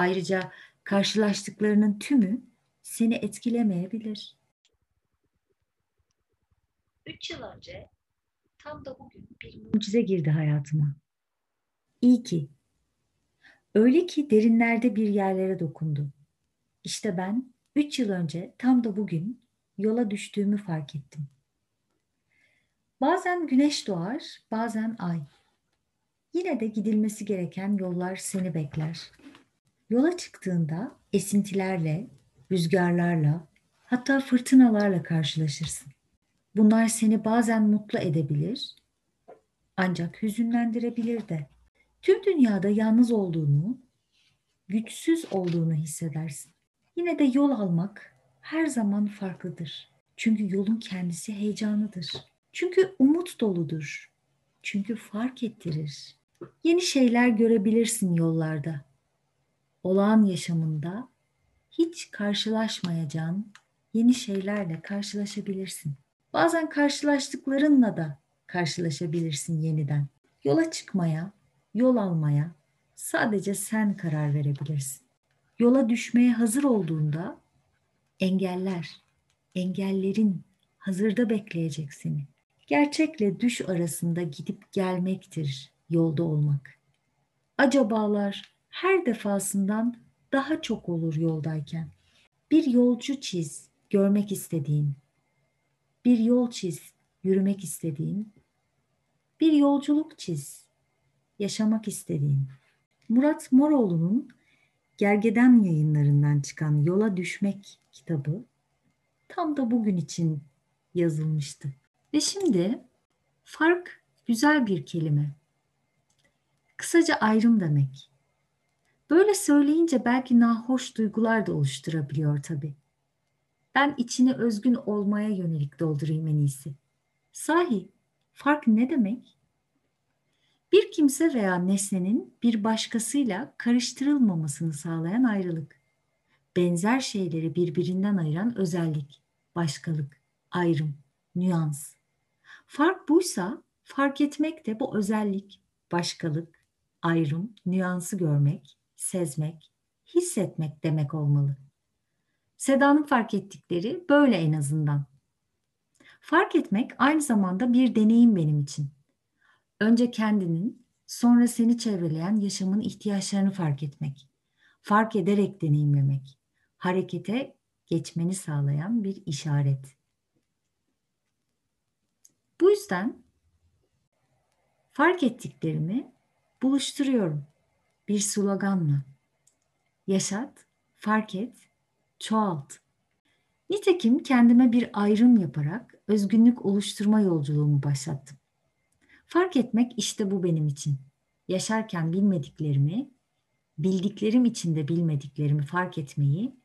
Ayrıca karşılaştıklarının tümü seni etkilemeyebilir. Üç yıl önce tam da bugün bir Mucize girdi hayatıma. İyi ki. Öyle ki derinlerde bir yerlere dokundu. İşte ben üç yıl önce tam da bugün yola düştüğümü fark ettim. Bazen güneş doğar, bazen ay. Yine de gidilmesi gereken yollar seni bekler. Yola çıktığında esintilerle, rüzgarlarla, hatta fırtınalarla karşılaşırsın. Bunlar seni bazen mutlu edebilir, ancak hüzünlendirebilir de. Tüm dünyada yalnız olduğunu, güçsüz olduğunu hissedersin. Yine de yol almak her zaman farklıdır. Çünkü yolun kendisi heyecanıdır. Çünkü umut doludur. Çünkü fark ettirir. Yeni şeyler görebilirsin yollarda. Olağan yaşamında hiç karşılaşmayacağın yeni şeylerle karşılaşabilirsin. Bazen karşılaştıklarınla da karşılaşabilirsin yeniden. Yola çıkmaya, yol almaya sadece sen karar verebilirsin. Yola düşmeye hazır olduğunda engeller, engellerin hazırda bekleyecek seni. Gerçekle düş arasında gidip gelmektir yolda olmak. Acabalar her defasından daha çok olur yoldayken. Bir yolcu çiz, görmek istediğin. Bir yol çiz, yürümek istediğin. Bir yolculuk çiz, yaşamak istediğin. Murat Moroğlu'nun Gergeden yayınlarından çıkan Yola Düşmek kitabı tam da bugün için yazılmıştı. Ve şimdi fark güzel bir kelime. Kısaca ayrım demek. Böyle söyleyince belki nahoş duygular da oluşturabiliyor tabii. Ben içine özgün olmaya yönelik doldurayım en iyisi. Sahi fark ne demek? Bir kimse veya nesnenin bir başkasıyla karıştırılmamasını sağlayan ayrılık. Benzer şeyleri birbirinden ayıran özellik, başkalık, ayrım, nüans. Fark buysa fark etmek de bu özellik, başkalık, ayrım, nüansı görmek, sezmek, hissetmek demek olmalı. Seda'nın fark ettikleri böyle en azından. Fark etmek aynı zamanda bir deneyim benim için. Önce kendinin, sonra seni çevreleyen yaşamın ihtiyaçlarını fark etmek. Fark ederek deneyimlemek. Harekete geçmeni sağlayan bir işaret. Bu yüzden fark ettiklerimi buluşturuyorum bir sloganla. Yaşat, fark et, çoğalt. Nitekim kendime bir ayrım yaparak özgünlük oluşturma yolculuğumu başlattım. Fark etmek işte bu benim için. Yaşarken bilmediklerimi, bildiklerim için de bilmediklerimi fark etmeyi,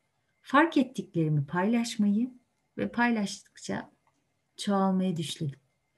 fark ettiklerimi paylaşmayı ve paylaştıkça çoğalmayı düşledim.